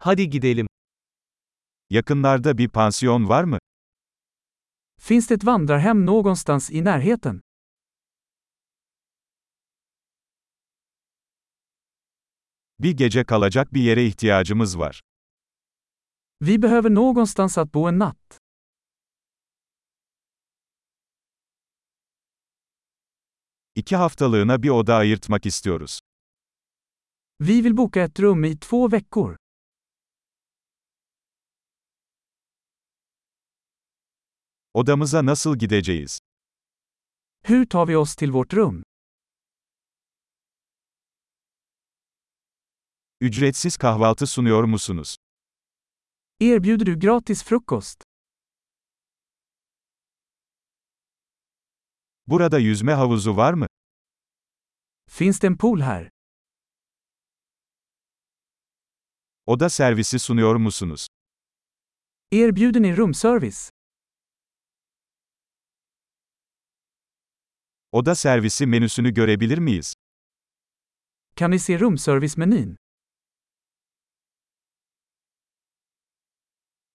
Hadi gidelim. Yakınlarda bir pansiyon var mı? Finns det ett vandrarhem någonstans i närheten? Bir gece kalacak bir yere ihtiyacımız var. Vi behöver någonstans att bo en natt. İki haftalığına bir oda ayırtmak istiyoruz. Vi vill boka ett rum i två veckor. Odamıza nasıl gideceğiz? Hur tar vi oss till vårt rum? Ücretsiz kahvaltı sunuyor musunuz? Erbjuder du gratis frukost? Burada yüzme havuzu var mı? Finns det en pool här? Oda servisi sunuyor musunuz? Erbjuder ni rumservice? Oda servisi menüsünü görebilir miyiz? Kan vi se rumservice-menyn?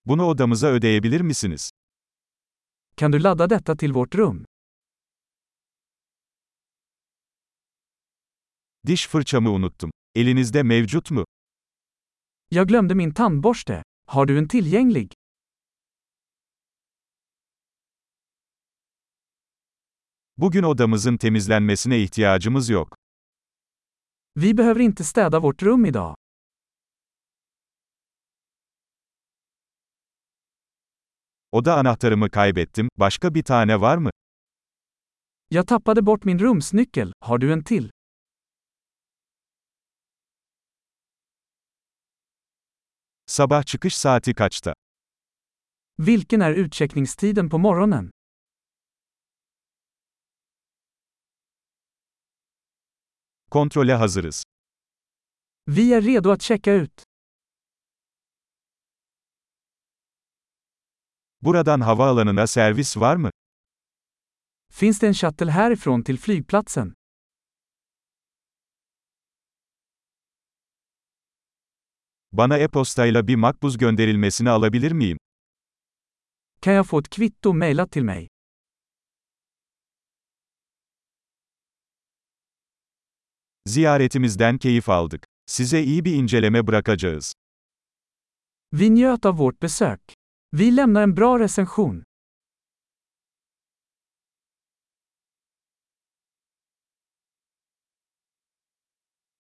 Bunu odamıza ödeyebilir misiniz? Kan du ladda detta till vårt rum? Diş fırçamı unuttum. Elinizde mevcut mu? Jag glömde min tandborste. Har du en tillgänglig? Bugün odamızın temizlenmesine ihtiyacımız yok. Vi behöver inte städa vårt rum idag. Oda anahtarımı kaybettim. Başka bir tane var mı? Jag tappade bort min rumsnyckel, har du en till? Sabah çıkış saati kaçta? Vilken är utcheckningstiden på morgonen? Kontrole hazırız. Vi är redo att checka ut. Buradan havaalanına servis var mı? Finns det en shuttle härifrån till flygplatsen? Bana e-postayla bir makbuz gönderilmesini alabilir miyim? Kan jag få ett kvitto mejlat till mig? Ziyaretimizden keyif aldık. Size iyi bir inceleme bırakacağız. Vi njöt av vårt besök. Vi lämnar en bra recension.